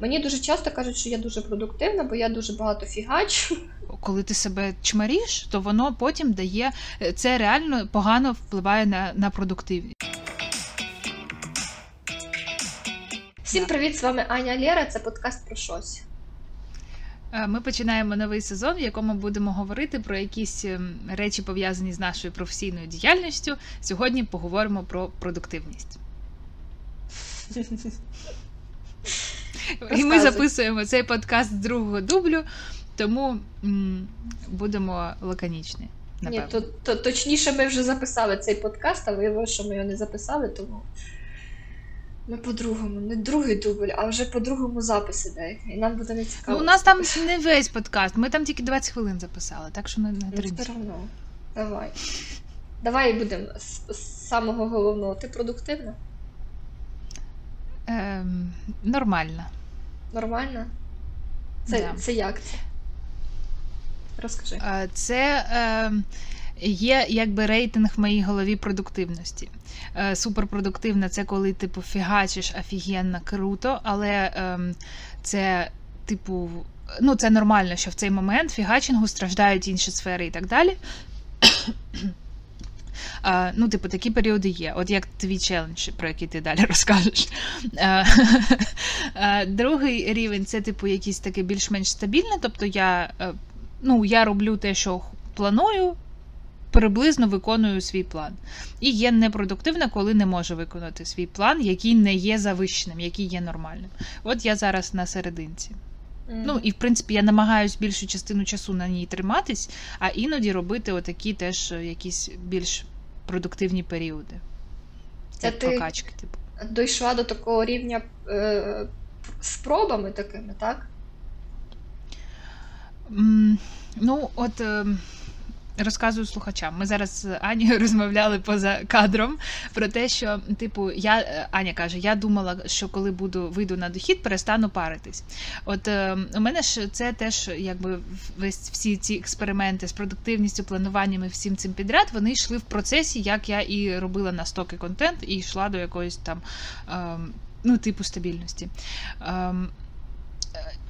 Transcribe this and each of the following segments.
Мені дуже часто кажуть, що я дуже продуктивна, бо я дуже багато фігачу. Коли ти себе чмаріш, то воно потім дає це реально погано впливає на, на продуктивність. Всім привіт! З вами Аня Лєра. Це подкаст про щось. Е, Ми починаємо новий сезон, в якому будемо говорити про якісь ем, речі пов'язані з нашою професійною діяльністю. Сьогодні поговоримо про продуктивність. І ми записуємо цей подкаст з другого дублю, тому м, будемо лаконічні. Ні, то, то точніше, ми вже записали цей подкаст, а виявилося, що ми його не записали, тому ми по-другому, не другий дубль, а вже по-другому запис іде. І нам буде не цікаво. Ну, у нас там не весь подкаст, ми там тільки 20 хвилин записали, так що не, не Ну, все одно. Давай. Давай будемо з, з самого головного. Ти продуктивна? Ем, Нормально. Нормально? Це, Да. це як? Розкажи. Це е, є якби рейтинг в моїй голові продуктивності. Е, Суперпродуктивна це коли типу фігачиш офігенно круто, але е, це, типу, ну це нормально, що в цей момент фігачингу страждають інші сфери і так далі. Uh, ну, типу, такі періоди є. От як твій челендж, про який ти далі розкажеш. Uh, другий рівень це, типу, якийсь таке більш-менш стабільне. Тобто я, ну, я роблю те, що планую, приблизно виконую свій план. І є непродуктивна, коли не можу виконати свій план, який не є завищеним, який є нормальним. От я зараз на серединці. Mm. Ну, і в принципі я намагаюсь більшу частину часу на ній триматись, а іноді робити отакі теж якісь більш продуктивні періоди. Це ти прокачки, типу. Дійшла до такого рівня е, спробами такими, так? Mm, ну, от. Е, Розказую слухачам. Ми зараз з Анією розмовляли поза кадром про те, що, типу, я Аня каже: я думала, що коли буду вийду на дохід, перестану паритись. От е, у мене ж це теж, якби весь всі ці експерименти з продуктивністю, плануванням і всім цим підряд, вони йшли в процесі, як я і робила на стоки контент, і йшла до якоїсь там е, ну, типу стабільності. Е,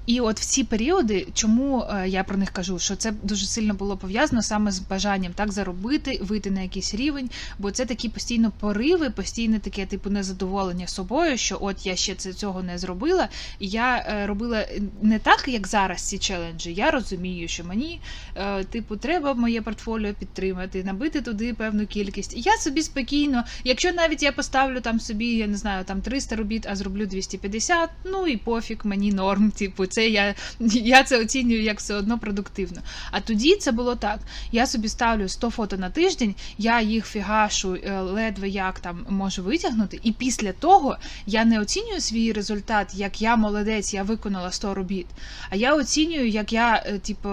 і от в ці періоди, чому я про них кажу, що це дуже сильно було пов'язано саме з бажанням так заробити, вийти на якийсь рівень, бо це такі постійно пориви, постійне таке типу незадоволення собою, що от я ще це цього не зробила. І я робила не так, як зараз ці челенджі. Я розумію, що мені, типу, треба моє портфоліо підтримати, набити туди певну кількість. І я собі спокійно, якщо навіть я поставлю там собі, я не знаю, там 300 робіт, а зроблю 250, ну і пофіг, мені норм, типу це я я це оцінюю як все одно продуктивно. А тоді це було так: я собі ставлю 100 фото на тиждень, я їх фігашу, ледве як там можу витягнути, і після того я не оцінюю свій результат, як я молодець, я виконала 100 робіт. А я оцінюю, як я, типу,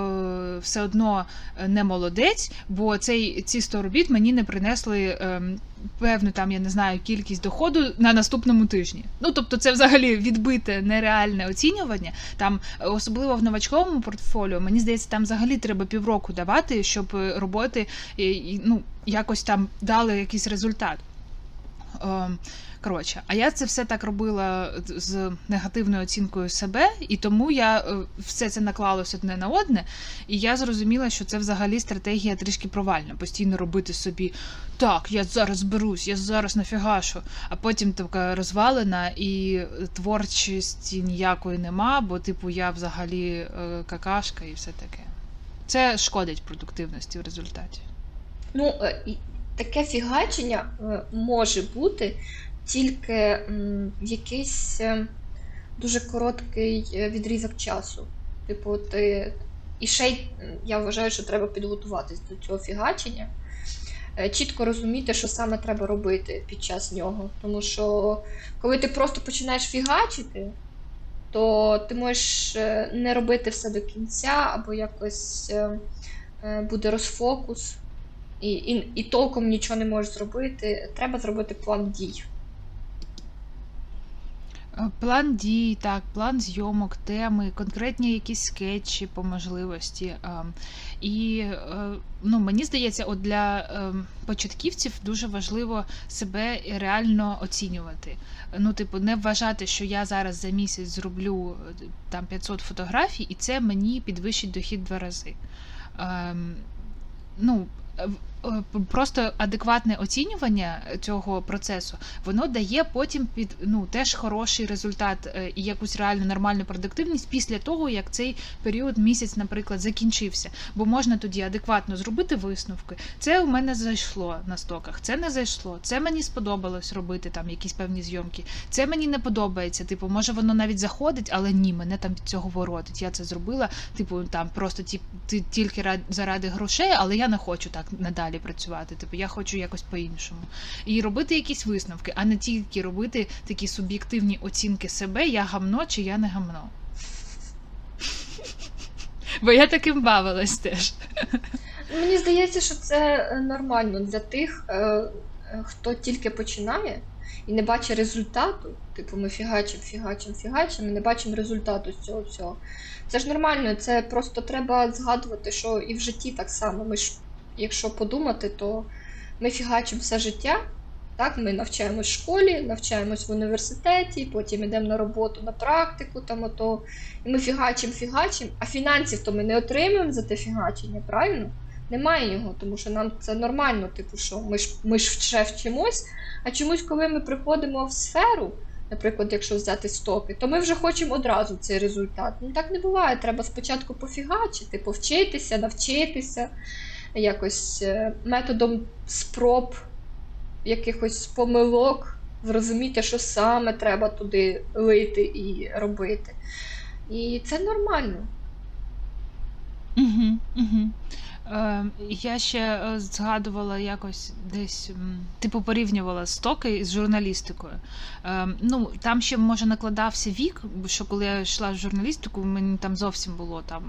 все одно не молодець, бо цей ці 100 робіт мені не принесли. Ем, певну там, я не знаю, кількість доходу на наступному тижні. Ну, тобто, це взагалі відбите нереальне оцінювання. Там, особливо в новачковому портфоліо, мені здається, там взагалі треба півроку давати, щоб роботи ну, якось там дали якийсь результат. Коротше, а я це все так робила з негативною оцінкою себе, і тому я все це наклалося одне на одне, і я зрозуміла, що це взагалі стратегія трішки провальна. Постійно робити собі так, я зараз берусь, я зараз нафігашу, а потім така розвалена і творчості ніякої нема, бо, типу, я взагалі какашка і все таке. Це шкодить продуктивності в результаті. Ну, таке фігачення може бути тільки в якийсь дуже короткий відрізок часу. Типу, ти. І ще й я вважаю, що треба підготуватись до цього фігачення, чітко розуміти, що саме треба робити під час нього. Тому що коли ти просто починаєш фігачити, то ти можеш не робити все до кінця, або якось буде розфокус, і, і, і толком нічого не можеш зробити. Треба зробити план дій. Е, План дій, так, план зйомок, теми, конкретні якісь скетчі по можливості. Е, І е, ну, мені здається, от для початківців дуже важливо себе реально оцінювати. Ну, типу, не вважати, що я зараз за місяць зроблю там 500 фотографій, і це мені підвищить дохід два рази. Ем, ну, е, в- е, просто адекватне оцінювання цього процесу, воно дає потім під ну теж хороший результат е, і якусь реальну нормальну продуктивність після того, як цей період місяць, наприклад, закінчився. Бо можна тоді адекватно зробити висновки. Це у мене зайшло на стоках, це не зайшло. Це мені сподобалось робити там якісь певні зйомки. Це мені не подобається. Типу, може воно навіть заходить, але ні, мене там від цього воротить. Я це зробила. Типу, там просто ті, ти тільки рад- заради грошей, але я не хочу так надалі працювати. Типу, я хочу якось по-іншому. І робити якісь висновки, а не тільки робити такі суб'єктивні оцінки себе, я гамно чи я не гамно. Бо я таким бавилась теж. Мені здається, що це е, нормально для тих, е, е, хто тільки починає і не бачить результату. Типу, ми фігачимо, фігачимо, фігачимо і не бачимо результату з цього всього. Це ж нормально, це просто треба згадувати, що і в житті так само. Ми ж, якщо подумати, то ми фігачимо все життя. Так, ми навчаємось в школі, навчаємось в університеті, потім йдемо на роботу, на практику, там ото, і ми фігачимо, фігачимо, а фінансів то ми не отримуємо за те фігачення, правильно? Немає його, тому що нам це нормально, типу, що ми ж ми ж ще вчимось, а чомусь, коли ми приходимо в сферу, наприклад, якщо взяти стоки, то ми вже хочемо одразу цей результат. Ну так не буває. Треба спочатку пофігачити, повчитися, навчитися, якось е, методом спроб, якихось помилок, зрозуміти, що саме треба туди лити і робити. І це нормально. Угу, угу. Е, я ще е, згадувала якось десь, типу, порівнювала стоки з журналістикою. Е, ну, там ще, може, накладався вік, бо що коли я йшла в журналістику, мені там зовсім було там.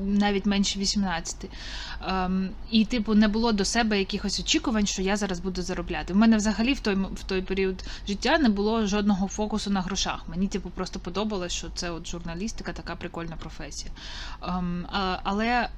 Навіть менше 18. Ем, і, типу, не було до себе якихось очікувань, що я зараз буду заробляти. У мене взагалі в той, в той період життя не було жодного фокусу на грошах. Мені, типу, просто подобалось, що це от журналістика, така прикольна професія. Ем, але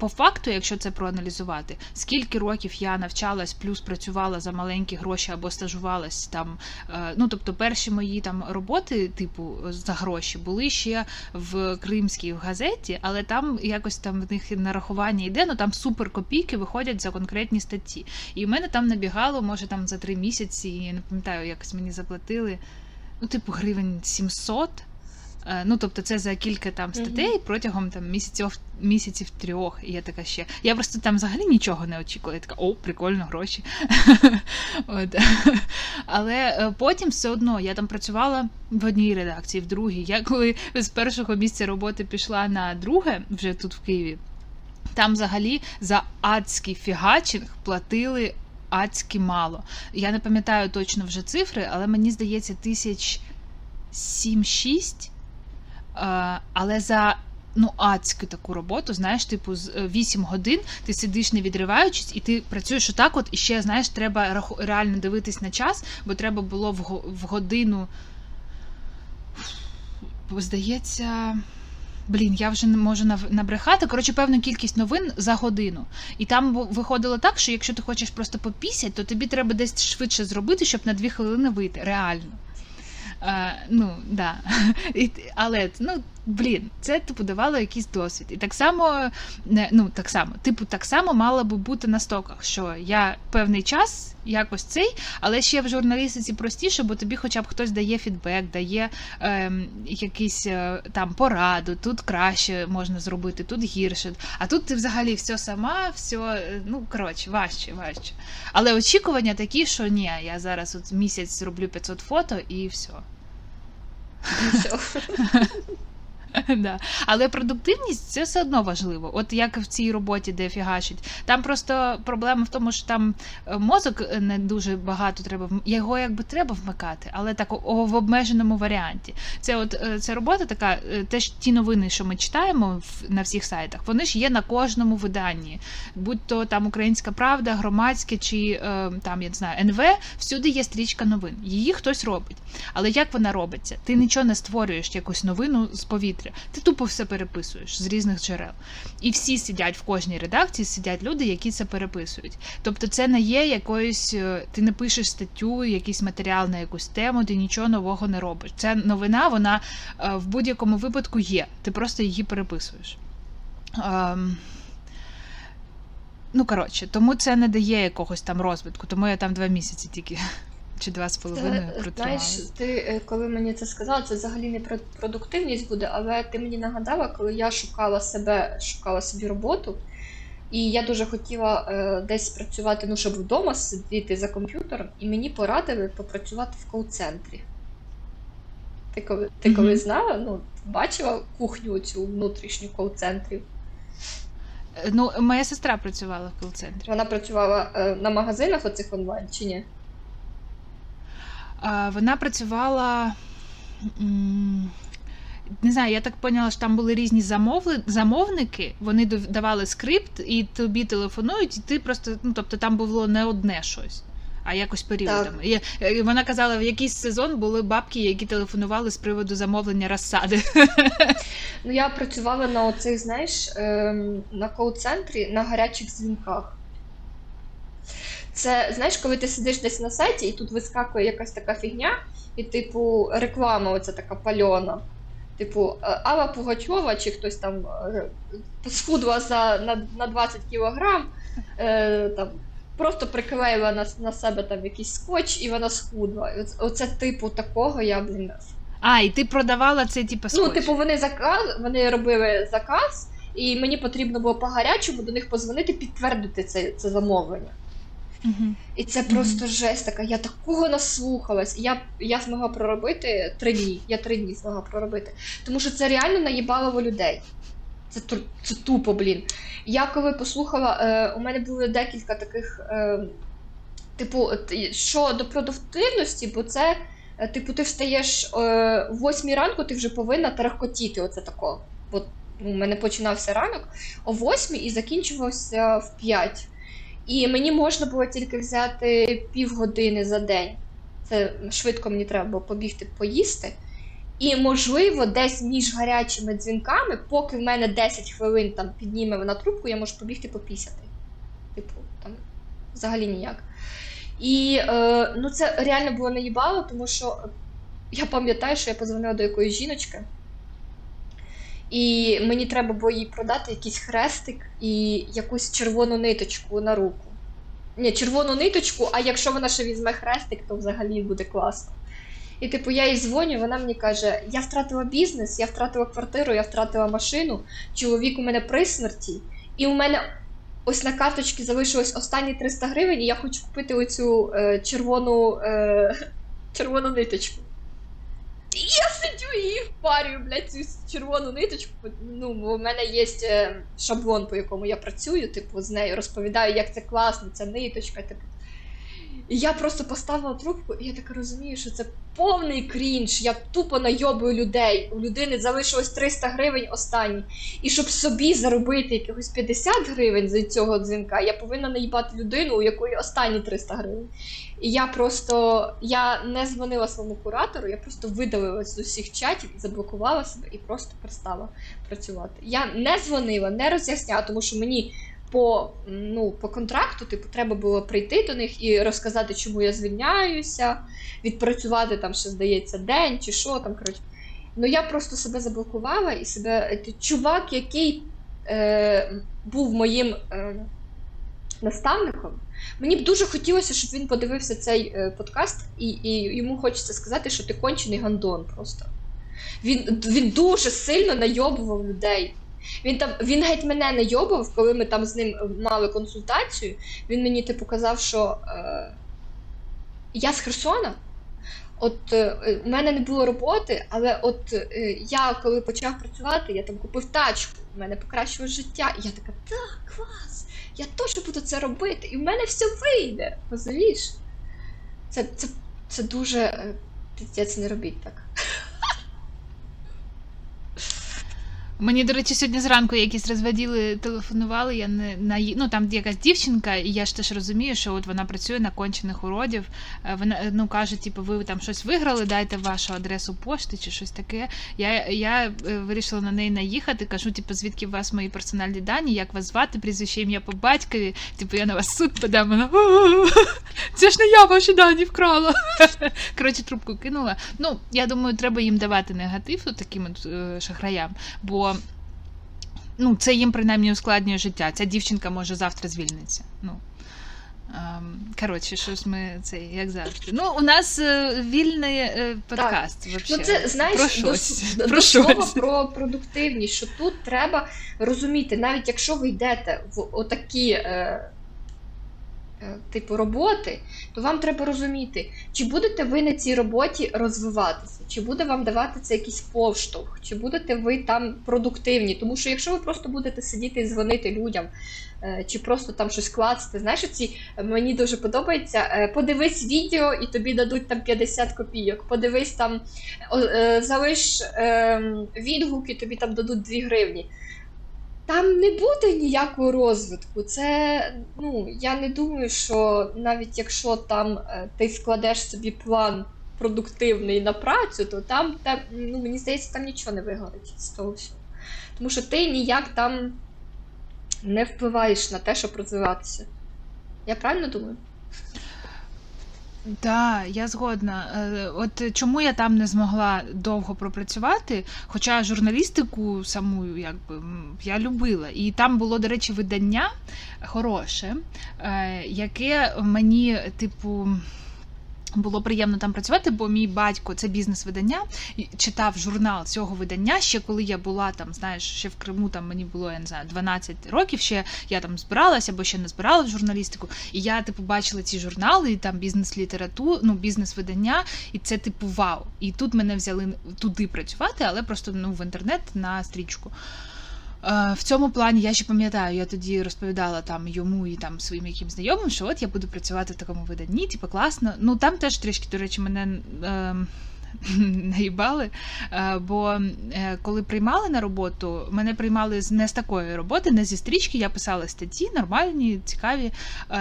по факту, якщо це проаналізувати, скільки років я навчалась, плюс працювала за маленькі гроші або стажувалась там. е, Ну тобто, перші мої там роботи, типу за гроші, були ще в Кримській в газеті, але там якось там в них нарахування йде, ну там супер копійки виходять за конкретні статті. І в мене там набігало, може там за три місяці, я не пам'ятаю, якось мені заплатили, ну, типу, гривень 700. Е, Ну, тобто, це за кілька там статей протягом там місяців місяців трьох. І я така ще. Я просто там взагалі нічого не очікувала. Я така, о, прикольно, гроші. От. Але е, потім все одно я там працювала в одній редакції, в другій. Я коли з першого місця роботи пішла на друге, вже тут в Києві, там взагалі за адський фігачинг платили адськи мало. Я не пам'ятаю точно вже цифри, але мені здається, тисяч 7-6. Е, Але за ну, адську таку роботу, знаєш, типу, з е, 8 годин ти сидиш не відриваючись, і ти працюєш отак, от, і ще, знаєш, треба реально дивитись на час, бо треба було в годину. Здається. Блін, я вже не можу набрехати. Коротше, певну кількість новин за годину. І там виходило так, що якщо ти хочеш просто попісять, то тобі треба десь швидше зробити, щоб на дві хвилини вийти. Реально. Ну, да. І, але, ну, блін, це типу давало якийсь досвід. І так само, ну, так само, типу, так само мало би бути на стоках, що я певний час якось цей, але ще в журналістиці простіше, бо тобі хоча б хтось дає фідбек, дає ем, якийсь е, там пораду, тут краще можна зробити, тут гірше. А тут ти взагалі все сама, все, е, ну, коротше, важче, важче. Але очікування такі, що ні, я зараз от місяць зроблю 500 фото і все. І все. Да. Але продуктивність це все одно важливо. От як в цій роботі, де фігачить. Там просто проблема в тому, що там е, мозок е, не дуже багато треба його якби треба вмикати, але так в обмеженому варіанті. Це от е, це робота така, теж ті новини, що ми читаємо на всіх сайтах, вони ж є на кожному виданні. Будь то там Українська Правда, громадське чи там я не знаю НВ, всюди є стрічка новин. Її хтось робить. Але як вона робиться? Ти нічого не створюєш якусь новину з повітря. Ти тупо все переписуєш з різних джерел. І всі сидять в кожній редакції, сидять люди, які це переписують. Тобто, це не є якоюсь, е, ти не пишеш статтю, якийсь матеріал на якусь тему, ти нічого нового не робиш. Ця новина, вона е, в будь-якому випадку є. Ти просто її переписуєш. Ем, Ну, коротше, тому це не дає якогось там розвитку, тому я там два місяці тільки чи два з половиною Це, знаєш, ти е, коли мені це сказала, це взагалі не про продуктивність буде, але ти мені нагадала, коли я шукала себе, шукала собі роботу, і я дуже хотіла е, десь працювати, ну щоб вдома сидіти за комп'ютером, і мені порадили попрацювати в кол-центрі. Ти коли, ти Мгм. коли знала, ну, бачила кухню цю внутрішню кол-центрів? Е, Ну, моя сестра працювала в кол-центрі. Вона працювала е, на магазинах оцих онлайн чи ні? Вона працювала. Не знаю, я так поняла, що там були різні замовли... замовники, вони давали скрипт, і тобі телефонують, і ти просто, ну тобто там було не одне щось, а якось періодами. І, е, вона казала, в якийсь сезон були бабки, які телефонували з приводу замовлення розсади. Ну, я працювала на оцих, знаєш, ем, на кол-центрі на гарячих дзвінках. Це, знаєш, коли ти сидиш десь на сайті, і тут вискакує якась така фігня, і, типу, реклама оця така пальона. Типу, е, Алла Пугачова чи хтось там е, схудла за, на, на 20 кілограм, е, там, просто приклеїла на, на себе там якийсь скотч, і вона схудла. Оце, оце типу такого я, блін, А, і ти продавала це, типу, скотч. Ну, типу, вони заказ, вони робили заказ, і мені потрібно було по гарячому до них позвонити, підтвердити це, це замовлення. Мгм. І це просто жесть така. Я такого наслухалась. Я, я змогла проробити три дні. Я три дні змогла проробити. Тому що це реально наїбало людей. Це, це тупо, блін. Я коли послухала, е, у мене були декілька таких, е, типу, що до продуктивності, бо це, е, типу, ти встаєш е, в 8 ранку, ти вже повинна терехкотіти. Оце тако. От ну, у мене починався ранок о 8 і закінчувався в 5. І мені можна було тільки взяти півгодини за день. Це швидко мені треба було побігти поїсти. І, можливо, десь між гарячими дзвінками, поки в мене 10 хвилин там підніме вона трубку, я можу побігти попісяти. Типу, там взагалі ніяк. І е, ну, це реально було наїбало, тому що я пам'ятаю, що я позвонила до якоїсь жіночки, і мені треба було їй продати якийсь хрестик і якусь червону ниточку на руку. Ні, червону ниточку, а якщо вона ще візьме хрестик, то взагалі буде класно. І типу я їй дзвоню, вона мені каже: я втратила бізнес, я втратила квартиру, я втратила машину, чоловік у мене при смерті, і у мене ось на карточці залишилось останні 300 гривень, і я хочу купити оцю е, червону, е, червону ниточку. Я сидю і впарюю, блядь, цю червону ниточку. Ну, бо в мене є е, шаблон, по якому я працюю, типу, з нею розповідаю, як це класно, ця ниточка, типу. І я просто поставила трубку, і я так розумію, що це повний крінж. Я тупо найобую людей. У людини залишилось 300 гривень останні. І щоб собі заробити якихось 50 гривень з цього дзвінка, я повинна наїбати людину, у якої останні 300 гривень. І я просто я не дзвонила своєму куратору, я просто видалилась з усіх чатів заблокувала себе і просто перестала працювати. Я не дзвонила, не роз'ясняла, тому що мені по, ну, по контракту типу, треба було прийти до них і розказати, чому я звільняюся, відпрацювати там, ще здається, день чи що там. коротше. Ну я просто себе заблокувала і себе. е, Чувак, який е, був моїм е, наставником, мені б дуже хотілося, щоб він подивився цей е, подкаст, і, і йому хочеться сказати, що ти кончений гандон просто. Він, він дуже сильно найобував людей. Він там він геть мене найобував, коли ми там з ним мали консультацію. Він мені типу казав, що е, я з Херсона. От е, у мене не було роботи, але от е, я коли почав працювати, я там купив тачку, у мене покращилось життя, і я така, так, клас, я теж буду це робити, і в мене все вийде. Розумієш? Це, це, це дуже. е, Піздець, не робіть так. Мені, до речі, сьогодні зранку якісь розводіли, телефонували. Я не на ну там якась дівчинка, і я ж теж розумію, що от вона працює на кончених уродів. Е, Вона е, ну каже, типу, ви там щось виграли, дайте вашу адресу пошти чи щось таке. Я, я е, вирішила на неї наїхати. Кажу, типу, звідки у вас мої персональні дані, як вас звати, прізвище ім'я по батькові. Типу, я на вас суд подам. Вона це ж не я ваші дані вкрала. Коротше, трубку кинула. Ну, я думаю, треба їм давати негатив таким шахраям, бо ну, це їм принаймні ускладнює життя. Ця дівчинка може завтра звільнитися. Ну. ем, Коротше, щось ми це як завжди. Ну, у нас е, вільний е, подкаст. вообще. Ну, це знаєш, про щось. до, про до слова про продуктивність, що тут треба розуміти, навіть якщо ви йдете в отакі. Е, е, Типу роботи, то вам треба розуміти, чи будете ви на цій роботі розвиватися, чи буде вам давати це якийсь повштовх, чи будете ви там продуктивні. Тому що якщо ви просто будете сидіти і дзвонити людям, е, чи просто там щось клацати, знаєш, ці мені дуже подобається. е, Подивись відео і тобі дадуть там 50 копійок. Подивись там, е, залиш е, відгуки, тобі там дадуть 2 гривні. Там не буде ніякого розвитку. Це ну я не думаю, що навіть якщо там е, ти складеш собі план продуктивний на працю, то там, там ну мені здається, там нічого не вигорить з того всього. Тому що ти ніяк там не впливаєш на те, щоб розвиватися. Я правильно думаю? Так, я згодна. Е, От чому я там не змогла довго пропрацювати, хоча журналістику саму якби я любила. І там було, до речі, видання хороше, е, яке мені, типу. Було приємно там працювати, бо мій батько це бізнес-видання, читав журнал цього видання ще коли я була там, знаєш, ще в Криму там мені було я не знаю 12 років. Ще я там збиралася або ще не збирала в журналістику. І я типу бачила ці журнали, і там бізнес-літературу, ну бізнес-видання, і це типу вау. І тут мене взяли туди працювати, але просто ну в інтернет на стрічку. Е, В цьому плані я ще пам'ятаю, я тоді розповідала там йому і там своїм яким знайомим, що от я буду працювати в такому виданні, типу класно. Ну там теж трішки, до речі, мене. Е, Наїбали, Е, бо е, коли приймали на роботу, мене приймали не з такої роботи, не зі стрічки. Я писала статті, нормальні, цікаві.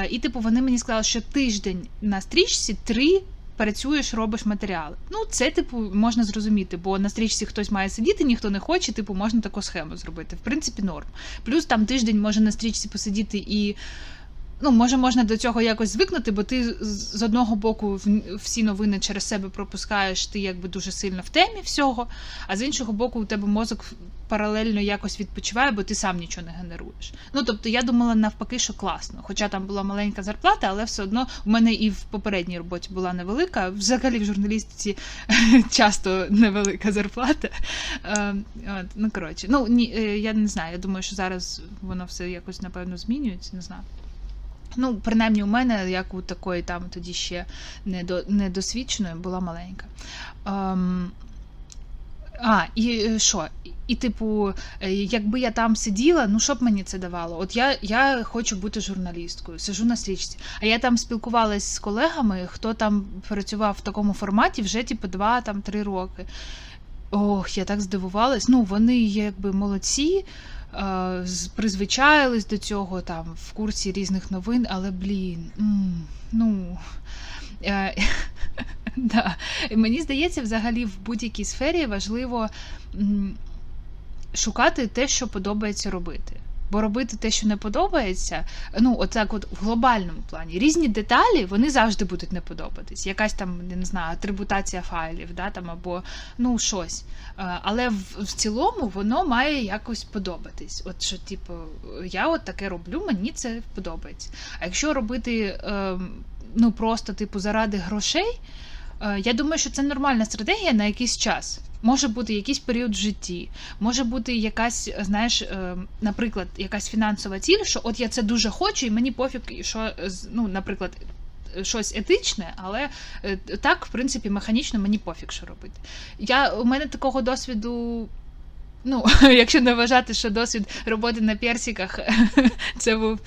І, типу, вони мені сказали, що тиждень на стрічці три працюєш, робиш матеріали. Ну, це, типу, можна зрозуміти, бо на стрічці хтось має сидіти, ніхто не хоче, типу, можна таку схему зробити. В принципі, норм. Плюс там тиждень може на стрічці посидіти і. Ну, може, можна до цього якось звикнути, бо ти з одного боку всі новини через себе пропускаєш, ти якби дуже сильно в темі всього, а з іншого боку, у тебе мозок паралельно якось відпочиває, бо ти сам нічого не генеруєш. Ну тобто я думала навпаки, що класно. Хоча там була маленька зарплата, але все одно в мене і в попередній роботі була невелика. Взагалі в журналістиці часто невелика зарплата. Е, ну коротше, ну ні, е, я не знаю. Я думаю, що зараз воно все якось напевно змінюється, не знаю. Ну, принаймні, у мене, як у такої там тоді ще недо, недосвідченої, була маленька. Ем, а, і е, що? І, типу, е, якби я там сиділа, ну що б мені це давало? От я, я хочу бути журналісткою, сижу на стрічці. А я там спілкувалась з колегами, хто там працював в такому форматі вже типу 2-3 роки. Ох, я так здивувалась. Ну, вони якби молодці, призвичаїлись до цього там в курсі різних новин, але блін, ну. Е, да. Мені здається, взагалі в будь-якій сфері важливо шукати те, що подобається робити. Бо робити те, що не подобається, ну отак, от в глобальному плані, різні деталі вони завжди будуть не подобатись. Якась там, я не знаю, атрибутація файлів, да, там або ну щось. Е, Але в, в цілому воно має якось подобатись. От що, типу, я от таке роблю, мені це подобається. А якщо робити ем, ну просто типу заради грошей, я думаю, що це нормальна стратегія на якийсь час. Може бути якийсь період в житті, може бути якась, знаєш, е, наприклад, якась фінансова ціль, що от я це дуже хочу, і мені пофіг, що ну, наприклад. щось етичне, але е, так, в принципі, механічно мені пофіг, що робити. Я, У мене такого досвіду. Ну, якщо не вважати, що досвід роботи на персиках, це був.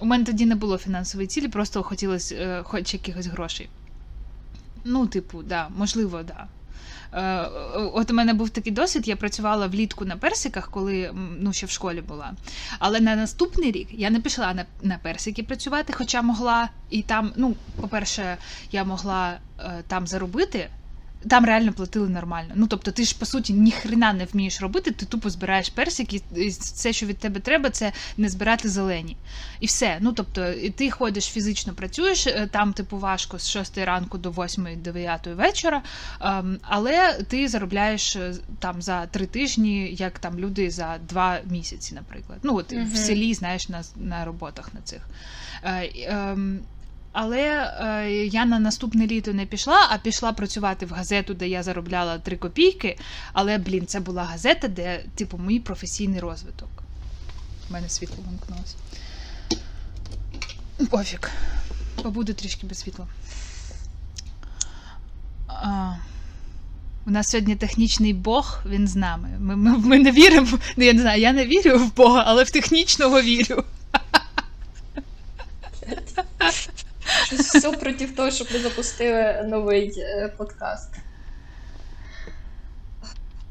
У мене тоді не було фінансової цілі, просто хотілося е, хоч якихось грошей. Ну, типу, да, можливо, да. Е, от у мене був такий досвід, я працювала влітку на персиках, коли ну, ще в школі була. Але на наступний рік я не пішла на на персики працювати, хоча могла. І там, ну, по-перше, я могла е, там заробити. Там реально платили нормально. Ну тобто, ти ж по суті ніхрена не вмієш робити, ти тупо збираєш персики, і все, що від тебе треба, це не збирати зелені. І все. Ну тобто, ти ходиш фізично працюєш, е, там типу важко з 6 ранку до 8-9 вечора, ем, але ти заробляєш е, там за три тижні, як там люди за два місяці, наприклад. Ну от угу. в селі, знаєш, на на роботах на цих. Але е, я на наступне літо не пішла, а пішла працювати в газету, де я заробляла 3 копійки. Але, блін, це була газета, де, типу, мій професійний розвиток. У мене світло вимкнулося. Пофіг. Побуду трішки без світла. А, У нас сьогодні технічний Бог, він з нами. Ми ми, ми не віримо. Ну, я не знаю, я не вірю в Бога, але в технічного вірю. Щось все проти того, щоб ми запустили новий е, подкаст.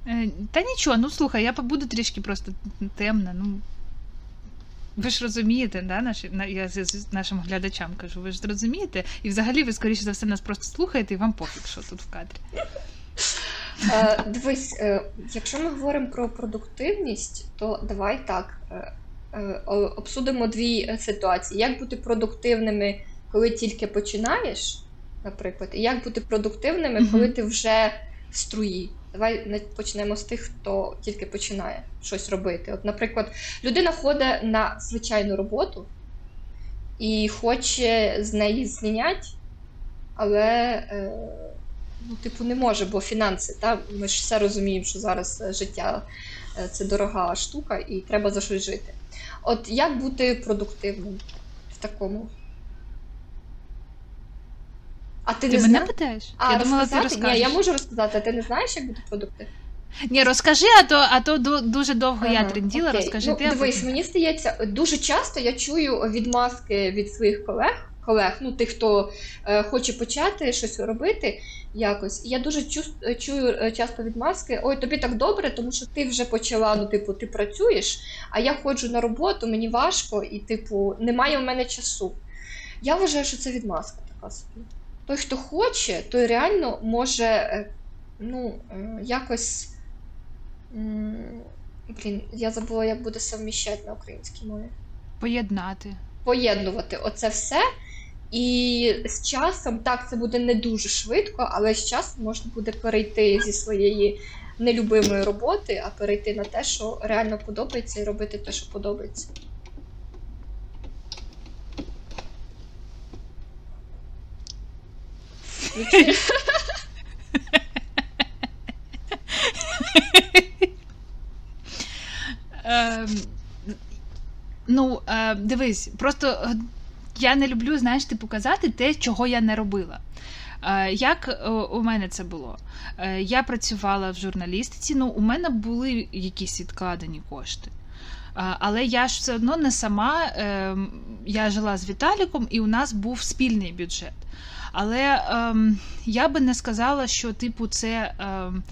Е, та нічого, ну слухай, я побуду трішки просто темна. ну... Ви ж розумієте, да, наші, я з нашим глядачам кажу, ви ж розумієте? І взагалі ви, скоріше за все, нас просто слухаєте і вам пофіг, що тут в кадрі. Е, дивись, е, якщо ми говоримо про продуктивність, то давай так. Е обсудимо дві ситуації: як бути продуктивними коли тільки починаєш, наприклад, і як бути продуктивними, коли ти вже в струї. Давай почнемо з тих, хто тільки починає щось робити. От, наприклад, людина ходить на звичайну роботу і хоче з неї звільняти, але е, ну, типу, не може, бо фінанси. Та? Ми ж все розуміємо, що зараз життя е, це дорога штука, і треба за щось жити. От як бути продуктивним в такому а ти, ти не мене зна... питаєш? А, я думала, ти розкажеш. Ні, я можу розказати, а ти не знаєш, як бути продукти? Ні, розкажи, а то а то дуже довго ага, я тренділа, окей. розкажи ну, ти. Дивись, мені здається, дуже часто я чую відмазки від своїх колег, колег, ну тих, хто е, хоче почати щось робити якось. Я дуже чу, чую е, часто відмазки: ой, тобі так добре, тому що ти вже почала, ну, типу, ти працюєш, а я ходжу на роботу, мені важко, і, типу, немає в мене часу. Я вважаю, що це відмазка така собі той, хто хоче, той реально може е, ну, е, якось. Блін, я забула, як буде совміщати на українській мові. Поєднати. Поєднувати оце все. І з часом, так, це буде не дуже швидко, але з часом можна буде перейти зі своєї нелюбимої роботи, а перейти на те, що реально подобається, і робити те, що подобається. Ем, ну, е, дивись, просто е, я не люблю, знаєш, ти показати те, чого я не робила. Е, як у мене це було? Я працювала в журналістиці, ну, у мене були якісь відкладені кошти. Але я ж все одно не сама. Ем, я жила з Віталіком, і у нас був спільний бюджет. Але ем, я би не сказала, що, типу, це. Ем,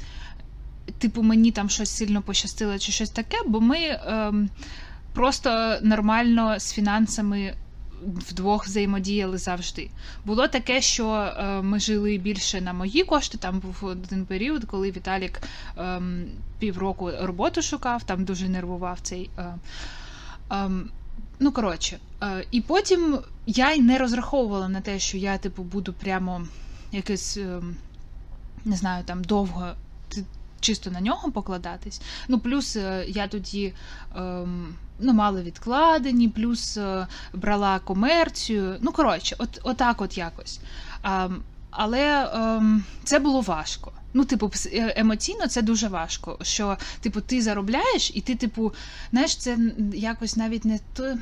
Типу, мені там щось сильно пощастило чи щось таке, бо ми ем, просто нормально з фінансами вдвох взаємодіяли завжди. Було таке, що е, ми жили більше на мої кошти. Там був один період, коли Віталік е, півроку роботу шукав, там дуже нервував цей. Е, ем, Ну, коротше, е, і потім я й не розраховувала на те, що я, типу, буду прямо якось, е, не знаю, там довго чисто на нього покладатись. Ну, плюс е, я тоді ем, ну, мало відкладені, плюс брала комерцію. Ну, коротше, от, отак от якось. Ем, але ем, це було важко. Ну, типу, емоційно це дуже важко. Що, типу, ти заробляєш, і ти, типу, знаєш, це якось навіть не то.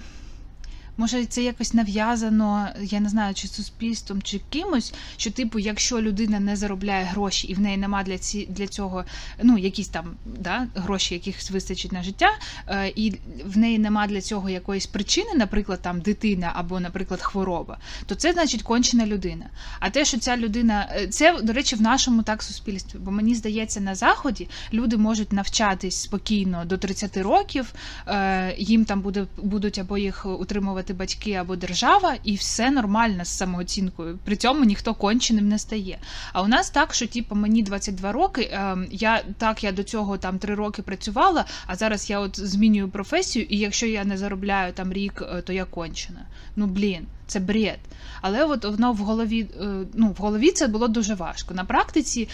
Може, це якось нав'язано, я не знаю, чи суспільством, чи кимось, що, типу, якщо людина не заробляє гроші і в неї нема для ці для цього ну, якісь там да, гроші, яких вистачить на життя, е, і в неї нема для цього якоїсь причини, наприклад, там дитина або, наприклад, хвороба, то це значить кончена людина. А те, що ця людина, е, це, до речі, в нашому так суспільстві, бо мені здається, на заході люди можуть навчатись спокійно до 30 років, е, їм там буде будуть або їх утримувати батьки, або держава, і все нормально з самооцінкою. При цьому ніхто конченим не стає. А у нас так, що типу, мені 22 роки, е, я так я до цього там 3 роки працювала, а зараз я от змінюю професію, і якщо я не заробляю там рік, е, то я кончена. Ну блін, це бред. Але от воно в голові, ну в голові це було дуже важко. На практиці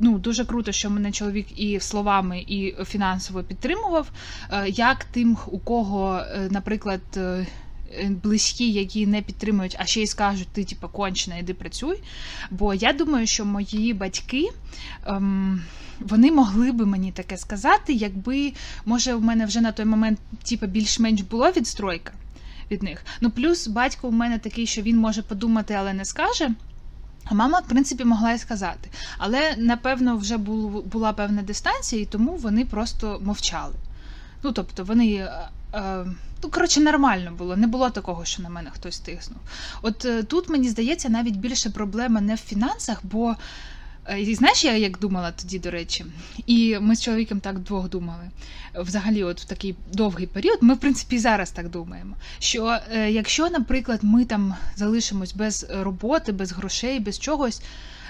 ну дуже круто, що мене чоловік і словами, і фінансово підтримував. Е, як тим, у кого, е, наприклад, е, близькі, які не підтримують, а ще й скажуть, ти типу, кончена, іди працюй. Бо я думаю, що мої батьки. Ем, вони могли би мені таке сказати, якби, може, у мене вже на той момент типу, більш-менш було відстройка від них. Ну, плюс батько у мене такий, що він може подумати, але не скаже. Мама, в принципі, могла й сказати, але напевно вже була певна дистанція, і тому вони просто мовчали. Ну, тобто, вони. Е, е, ну, коротше, нормально було, не було такого, що на мене хтось тиснув. От е, тут, мені здається, навіть більше проблема не в фінансах, бо і знаєш, я як думала тоді, до речі, і ми з чоловіком так двох думали. Взагалі, от в такий довгий період, ми, в принципі, зараз так думаємо. Що е, якщо, наприклад, ми там залишимось без роботи, без грошей, без чогось,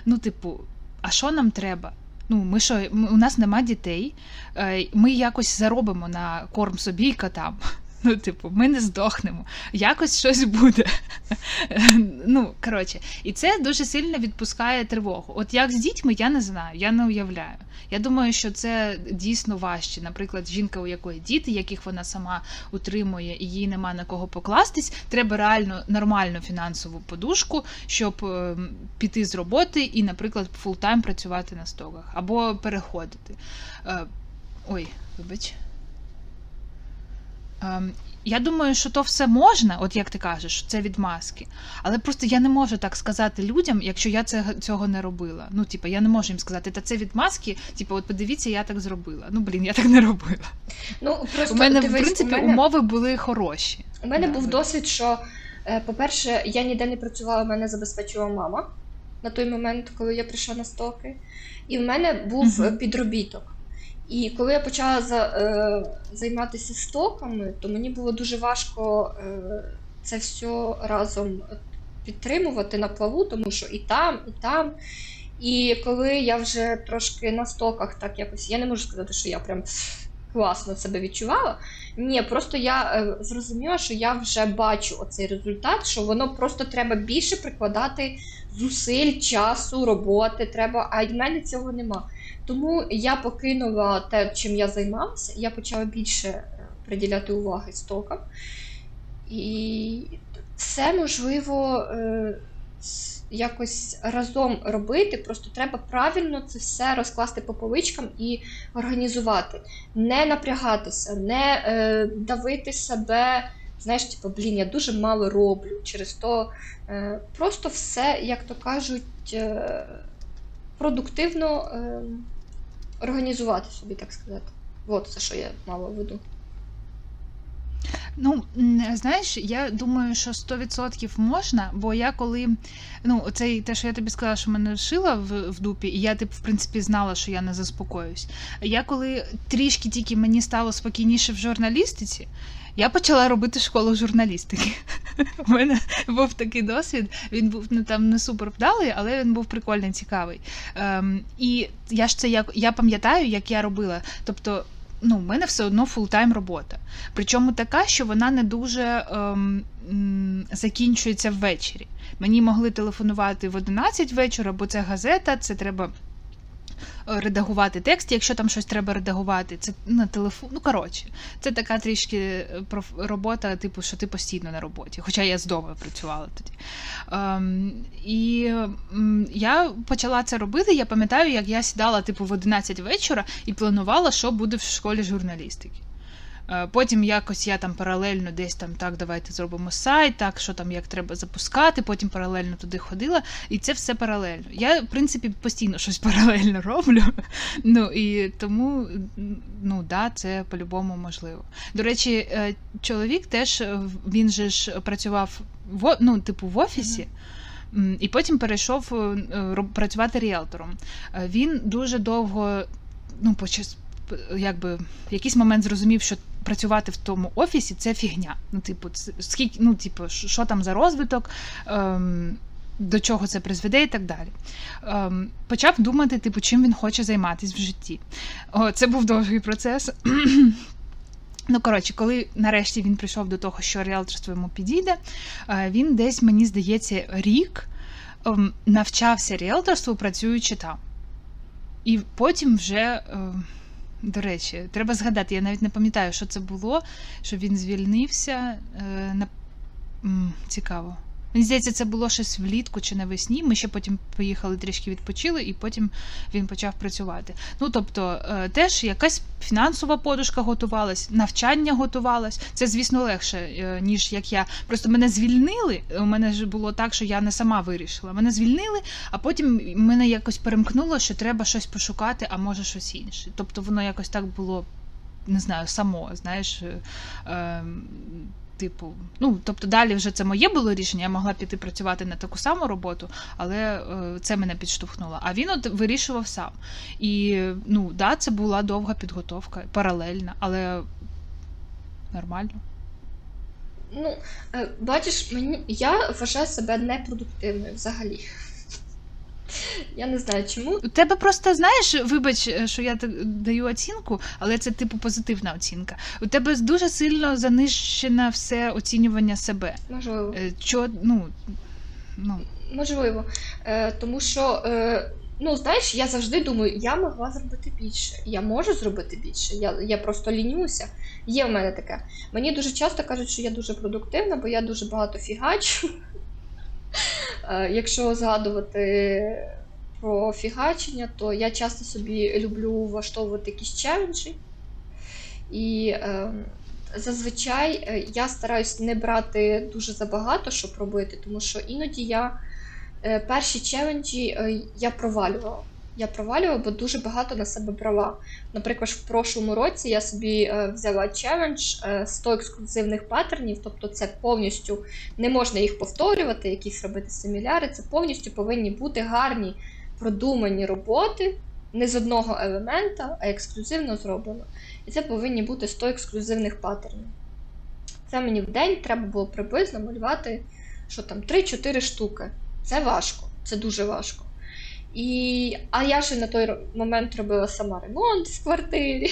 ну, типу, а що нам треба? Ну, ми що, у нас нема дітей, е, ми якось заробимо на корм собі і котам. Ну, типу, ми не здохнемо, якось щось буде. Ну, коротше, і це дуже сильно відпускає тривогу. От як з дітьми, я не знаю, я не уявляю. Я думаю, що це дійсно важче. Наприклад, жінка, у якої діти, яких вона сама утримує, і їй нема на кого покластись, треба реально нормальну фінансову подушку, щоб е, піти з роботи і, наприклад, full-time працювати на стоках або переходити. Е, ой, вибач. Ем, я думаю, що то все можна, от як ти кажеш, це відмазки. Але просто я не можу так сказати людям, якщо я це, цього не робила. Ну, типу, я не можу їм сказати, та це відмазки, типу, от подивіться, я так зробила. Ну, блін, я так не робила. Ну, просто, У мене, дивись, в принципі, мене... умови були хороші. У мене да, був досвід, що, е, по-перше, я ніде не працювала, мене забезпечувала мама на той момент, коли я прийшла на стоки. І в мене був uh підробіток. І коли я почала за, е, займатися стоками, то мені було дуже важко е, це все разом підтримувати на плаву, тому що і там, і там. І коли я вже трошки на стоках так якось, я не можу сказати, що я прям класно себе відчувала. Ні, просто я е, зрозуміла, що я вже бачу оцей результат, що воно просто треба більше прикладати зусиль, часу, роботи. Треба, а в мене цього нема. Тому я покинула те, чим я займалася, я почала більше е, приділяти уваги стокам. І це можливо е, якось разом робити. Просто треба правильно це все розкласти по поличкам і організувати. Не напрягатися, не е, давити себе. Знаєш, типу, блін, я дуже мало роблю через то. Просто все, як то кажуть, продуктивно організувати собі, так сказати. От це, що я мала в виду. Ну, знаєш, я думаю, що 100% можна, бо я коли. Ну, оцей те, що я тобі сказала, що мене шила в, в дупі, і я, типу, в принципі, знала, що я не заспокоюсь. Я коли трішки тільки мені стало спокійніше в журналістиці, я почала робити школу журналістики. У мене був такий досвід. Він був ну, там не супер вдалий, але він був прикольний, цікавий. Ем, І я ж це як я пам'ятаю, як я робила. Тобто, ну, в мене все одно full-time робота. Причому така, що вона не дуже ем, закінчується ввечері. Мені могли телефонувати в 11 вечора, бо це газета, це треба редагувати текст, якщо там щось треба редагувати, це на телефон. Ну, коротше, це така трішки е, робота, типу, що ти постійно на роботі. Хоча я з дому працювала тоді. Ем, І я почала це робити. Я пам'ятаю, як я сідала типу, в 11 вечора і планувала, що буде в школі журналістики. Е, Потім якось я там паралельно десь там так, давайте зробимо сайт, так, що там як треба запускати, потім паралельно туди ходила, і це все паралельно. Я, в принципі, постійно щось паралельно роблю. Ну і тому, ну да, це по-любому можливо. До речі, е, чоловік теж е, він же ж працював в ну, типу, в офісі. І потім перейшов працювати ріелтором. Він дуже довго, ну, почас, якби в якийсь момент зрозумів, що працювати в тому офісі це фігня. Ну, типу, скільки, ну, типу, що там за розвиток, ем, до чого це призведе і так далі. Ем, почав думати, типу, чим він хоче займатися в житті. О, це був довгий процес. Ну, коротше, коли нарешті він прийшов до того, що ріелторство йому підійде, е, він десь, мені здається, рік ем, навчався ріелторству, працюючи там. І потім вже, е, до речі, треба згадати, я навіть не пам'ятаю, що це було, що він звільнився. е, На... Цікаво. Мені здається, це було щось влітку чи навесні. Ми ще потім поїхали трішки відпочили, і потім він почав працювати. Ну тобто, е, теж якась фінансова подушка готувалась, навчання готувалось. Це, звісно, легше, е, ніж як я. Просто мене звільнили. У мене ж було так, що я не сама вирішила. Мене звільнили, а потім мене якось перемкнуло, що треба щось пошукати, а може щось інше. Тобто воно якось так було. Не знаю, само, знаєш, е, е, типу, ну тобто далі вже це моє було рішення. Я могла піти працювати на таку саму роботу, але е, це мене підштовхнуло. А він от вирішував сам. І ну да, це була довга підготовка, паралельна, але нормально. Ну, е, бачиш, мені я вважаю себе непродуктивною взагалі. Я не знаю чому. У тебе просто знаєш, вибач, е, що я даю оцінку, але це типу позитивна оцінка. У тебе дуже сильно занищене все оцінювання себе. Можливо. Е, Чо, ну, ну, Можливо. Е, тому що, е, ну, знаєш, я завжди думаю, я могла зробити більше. Я можу зробити більше. Я, я просто лінюся. Є в мене таке. Мені дуже часто кажуть, що я дуже продуктивна, бо я дуже багато фігачу. Е, Якщо згадувати про фігачення, то я часто собі люблю влаштовувати якісь челенджі. І е, зазвичай е, я стараюсь не брати дуже забагато, щоб робити, тому що іноді я е, перші челенджі я провалювала. Я провалювала, бо дуже багато на себе брала. Наприклад, в прошлому році я собі е, взяла челендж е, 100 ексклюзивних паттернів, тобто це повністю не можна їх повторювати, якісь робити семіляри. Це повністю повинні бути гарні продумані роботи, не з одного елемента, а ексклюзивно зроблено. І це повинні бути 100 ексклюзивних паттернів. Це мені в день треба було приблизно малювати, що там 3-4 штуки. Це важко, це дуже важко. І... А я ще на той момент робила сама ремонт в квартирі.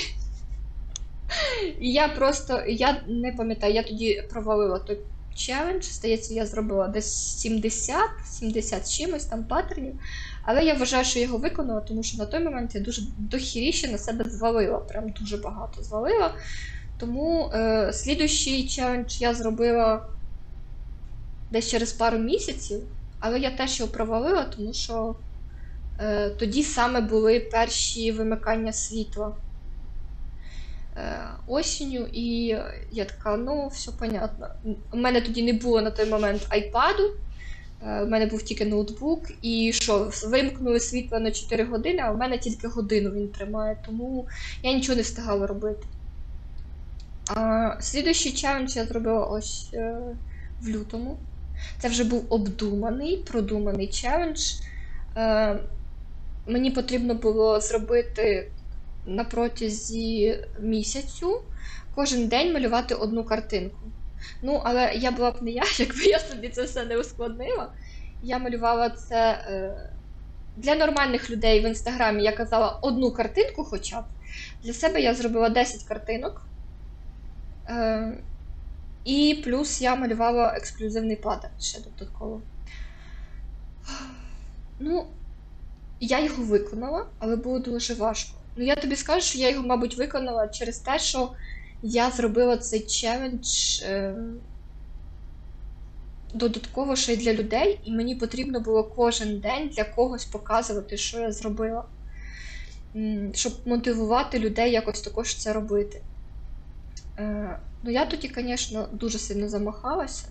І я просто, я не пам'ятаю, я тоді провалила той челендж. Здається, я зробила десь 70, 70 чимось там паттернів. Але я вважаю, що його виконала, тому що на той момент я дуже дохіріше на себе звалила. Прям дуже багато звалила. Тому е, слідуючий челендж я зробила десь через пару місяців, але я теж його провалила, тому що тоді саме були перші вимикання світла е, осінню, і я така, ну, все понятно. У мене тоді не було на той момент айпаду. Е, У мене був тільки ноутбук, і що, вимкнули світло на 4 години, а в мене тільки годину він тримає, тому я нічого не встигала робити. А, слідуючий челендж я зробила ось е, в лютому. Це вже був обдуманий, продуманий челендж. Мені потрібно було зробити на протязі місяцю кожен день малювати одну картинку. Ну, але я була б не я, якби я собі це все не ускладнила. Я малювала це е, для нормальних людей в інстаграмі. Я казала одну картинку хоча б. Для себе я зробила 10 картинок. Е, і плюс я малювала ексклюзивний паттерн ще додатково. Ну, я його виконала, але було дуже важко. Ну, я тобі скажу, що я його, мабуть, виконала через те, що я зробила цей челендж е, додатково ще й для людей, і мені потрібно було кожен день для когось показувати, що я зробила, щоб мотивувати людей якось також це робити. Е, ну, я тоді, звісно, дуже сильно замахалася,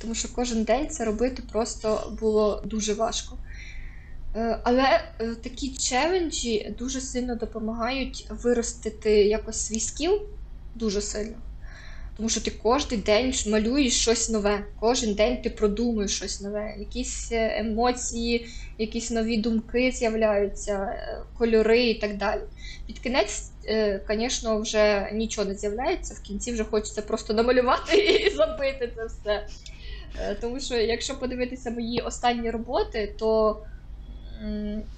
тому що кожен день це робити просто було дуже важко. Е, але е, такі челенджі дуже сильно допомагають виростити якось свій скіл дуже сильно. Тому що ти кожен день малюєш щось нове, кожен день ти продумуєш щось нове, якісь е, емоції, якісь нові думки з'являються, кольори і так далі. Під кінець, звісно, вже нічого не з'являється, в кінці вже хочеться просто намалювати і забити це все. Тому що, якщо подивитися мої останні роботи, то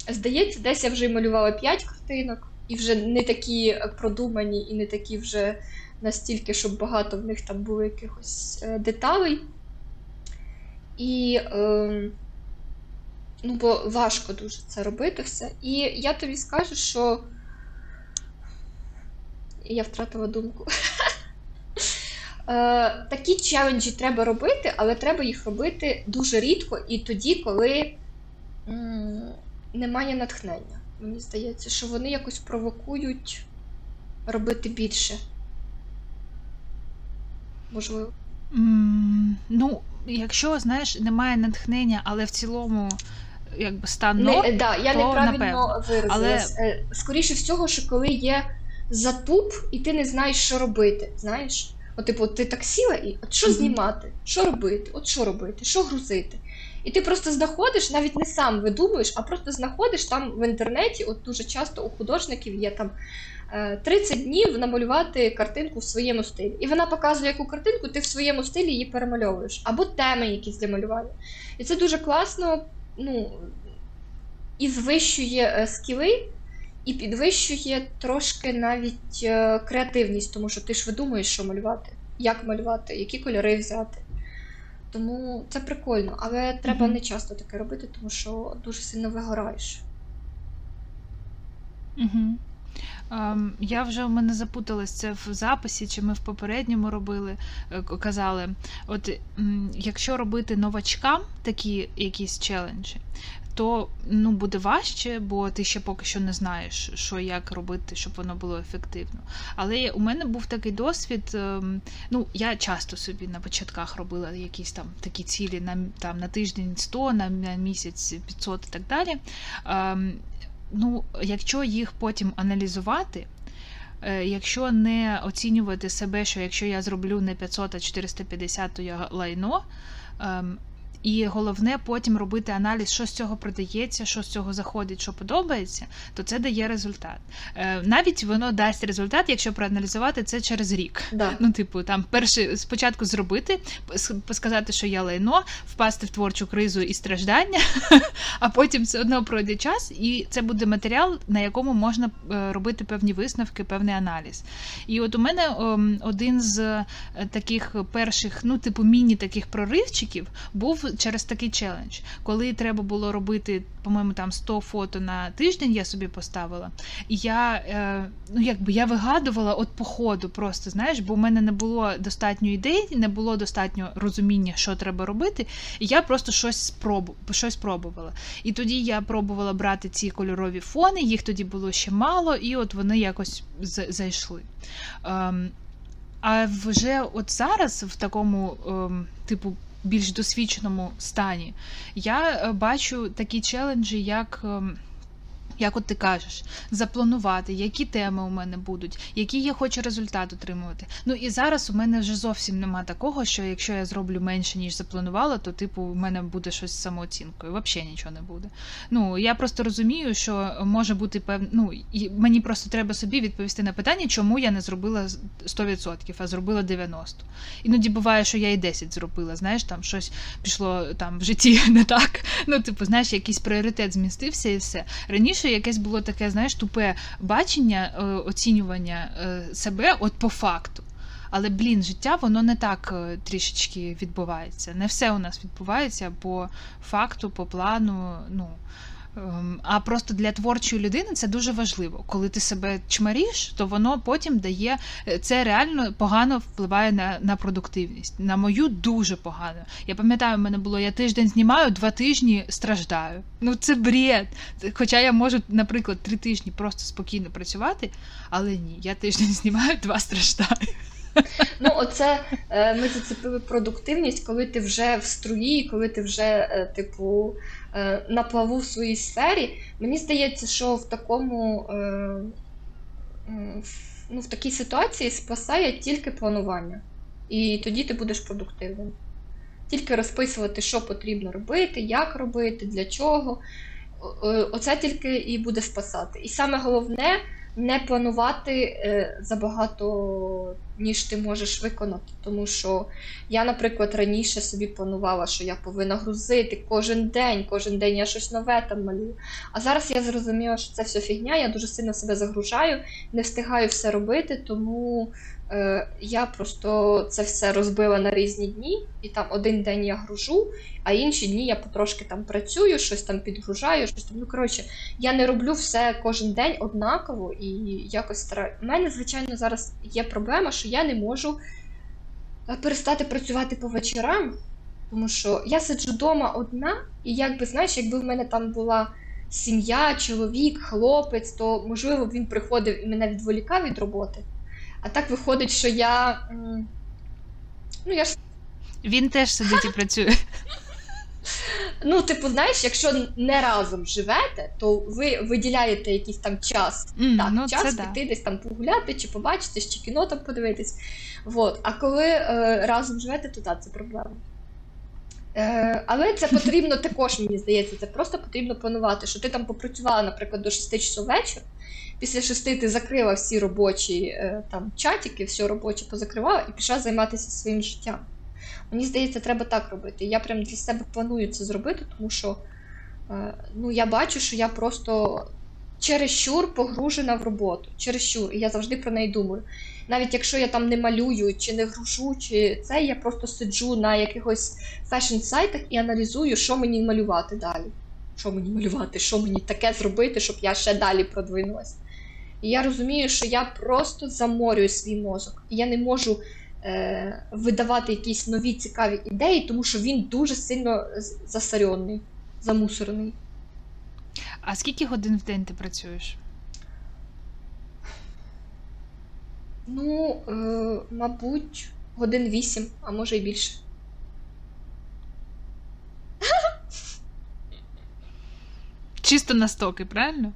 здається, десь я вже малювала 5 картинок, і вже не такі продумані, і не такі вже настільки, щоб багато в них там було якихось е, деталей. І е, ну, бо важко дуже це робити все. І я тобі скажу, що я втратила думку. Е, Такі челенджі треба робити, але треба їх робити дуже рідко і тоді, коли немає натхнення. Мені здається, що вони якось провокують робити більше. Можливо. М, Ну, якщо, знаєш, немає натхнення, але в цілому, якби стан Не, норм, е, да, я то неправильно напевно. виразилась. Е, Скоріше всього, що коли є затуп, і ти не знаєш, що робити. Знаєш? От, типу, ти так сіла і от що знімати, що робити, от що робити, що грузити. І ти просто знаходиш, навіть не сам видумуєш, а просто знаходиш там в інтернеті, от дуже часто у художників є там е, 30 днів намалювати картинку в своєму стилі. І вона показує, яку картинку ти в своєму стилі її перемальовуєш, або теми якісь для малювання. І це дуже класно, ну, і звищує е, скіли, і підвищує трошки навіть е, креативність, тому що ти ж видумуєш, що малювати, як малювати, які кольори взяти. Тому це прикольно, але треба Мгм. не часто таке робити, тому що дуже сильно вигораєш. Угу. Um, я вже в мене запуталась це в записі, чи ми в попередньому робили, е, казали. От якщо робити новачкам такі якісь челенджі, то ну, буде важче, бо ти ще поки що не знаєш, що як робити, щоб воно було ефективно. Але у мене був такий досвід. ем, Ну, я часто собі на початках робила якісь там такі цілі на, там, на тиждень 100, на, місяць 500 і так далі. Ем, ну, якщо їх потім аналізувати, е, якщо не оцінювати себе, що якщо я зроблю не 500, а 450, то я лайно. І головне потім робити аналіз, що з цього продається, що з цього заходить, що подобається, то це дає результат. Е, Навіть воно дасть результат, якщо проаналізувати це через рік. Да. Ну, типу, там перше спочатку зробити, сказати, що я лайно, впасти в творчу кризу і страждання, а потім все одно пройде час, і це буде матеріал, на якому можна е, робити певні висновки, певний аналіз. І от у мене ем, один з е, таких перших, ну, типу, міні-таких проривчиків був через такий челендж, коли треба було робити, по-моєму, там 100 фото на тиждень, я собі поставила. І я, е, ну, якби я вигадувала от по ходу просто, знаєш, бо в мене не було достатньо ідей, не було достатньо розуміння, що треба робити. І я просто щось спробу, щось пробувала. І тоді я пробувала брати ці кольорові фони, їх тоді було ще мало, і от вони якось зайшли. Ем, а вже от зараз, в такому, ем, типу, більш досвідченому стані, я е, бачу такі челенджі, як. Як от ти кажеш, запланувати, які теми у мене будуть, які я хочу результат отримувати. Ну і зараз у мене вже зовсім нема такого, що якщо я зроблю менше, ніж запланувала, то типу в мене буде щось з самооцінкою. Взагалі нічого не буде. Ну я просто розумію, що може бути пев... ну, і мені просто треба собі відповісти на питання, чому я не зробила 100%, а зробила 90%. Іноді буває, що я і 10 зробила. Знаєш, там щось пішло там в житті не так. Ну, типу, знаєш, якийсь пріоритет змістився і все. Раніше якесь було таке, знаєш, тупе бачення, е, оцінювання е, себе от по факту. Але, блін, життя воно не так е, трішечки відбувається. Не все у нас відбувається по факту, по плану. Ну, А просто для творчої людини це дуже важливо. Коли ти себе чмаріш, то воно потім дає е, це реально погано впливає на, на продуктивність. На мою дуже погано. Я пам'ятаю, в мене було я тиждень знімаю, два тижні страждаю. Ну це бред. Хоча я можу, наприклад, три тижні просто спокійно працювати, але ні, я тиждень знімаю, два страждаю. Ну, оце е, ми зацепили продуктивність, коли ти вже в струї, коли ти вже, е, типу, на плаву в своїй сфері. Мені здається, що в такому е, ну, в такій ситуації спасає тільки планування. І тоді ти будеш продуктивним. Тільки розписувати, що потрібно робити, як робити, для чого. О- Оце тільки і буде спасати. І саме головне не планувати е, забагато, ніж ти можеш виконати. Тому що я, наприклад, раніше собі планувала, що я повинна грузити кожен день, кожен день я щось нове там малюю. А зараз я зрозуміла, що це все фігня, я дуже сильно себе загружаю, не встигаю все робити, тому я просто це все розбила на різні дні, і там один день я гружу, а інші дні я потрошки там працюю, щось там підгружаю, щось там. Ну, коротше, я не роблю все кожен день однаково і якось стараю. У мене, звичайно, зараз є проблема, що я не можу е, перестати працювати по вечорам, тому що я сиджу вдома одна, і якби знаєш, якби в мене там була сім'я, чоловік, хлопець, то можливо він приходив і мене відволікав від роботи. А так виходить, що я. Ну, я ж Він теж сидить і працює. Ну, типу, знаєш, якщо не разом живете, то ви виділяєте якийсь там час. М, Так, ну, час це да. піти десь там погуляти, чи побачитись, чи кіно там подивитись. Вот. А коли е, разом живете, то так, це проблема. Е, але це потрібно також, мені здається, це просто потрібно планувати, що ти там попрацювала, наприклад, до 6 часов вечора. Після 6 ти закрила всі робочі е, там чатики, все робоче позакривала і пішла займатися своїм життям. Мені здається, треба так робити. Я прям для себе планую це зробити, тому що е, ну, я бачу, що я просто чересчур погружена в роботу. Чересчур. І я завжди про неї думаю. Навіть якщо я там не малюю, чи не гружу, чи це, я просто сиджу на якихось фешн-сайтах і аналізую, що мені малювати далі. Що мені малювати, що мені таке зробити, щоб я ще далі продвинулася. І я розумію, що я просто заморюю свій мозок. І я не можу е, видавати якісь нові цікаві ідеї, тому що він дуже сильно з- замусорений. А скільки годин в день ти працюєш? Ну, е, мабуть, годин вісім, а може й більше. Чисто на стоки, правильно?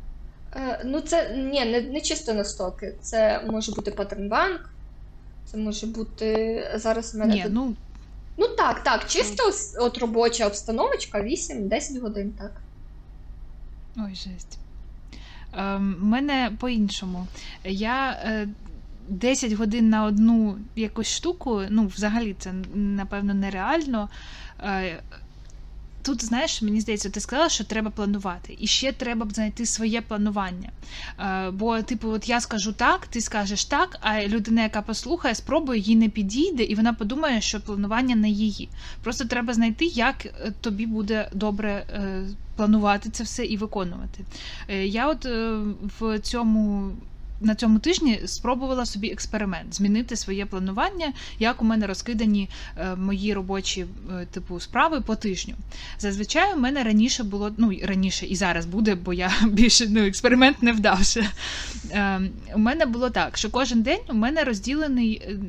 Е, ну, це ні, не, не чисто на стоки. Це може бути паттернбанк, це може бути зараз в мене Ні, тут. ну Ну так, так, чисто от робоча обстановочка 8-10 годин, так. Ой, жесть. Ем, мене по-іншому. Я е, 10 годин на одну якусь штуку, ну, взагалі, це напевно нереально. Тут, знаєш, мені здається, ти сказала, що треба планувати. І ще треба б знайти своє планування. Е, бо, типу, от я скажу так, ти скажеш так, а людина, яка послухає, спробує, їй не підійде, і вона подумає, що планування не її. Просто треба знайти, як е, тобі буде добре е, планувати це все і виконувати. Я от в цьому. На цьому тижні спробувала собі експеримент змінити своє планування, як у мене розкидані е, мої робочі е, типу справи по тижню. Зазвичай у мене раніше було, ну раніше і зараз буде, бо я більше ну, експеримент не вдався. Е, у мене було так, що кожен день у мене розділений е,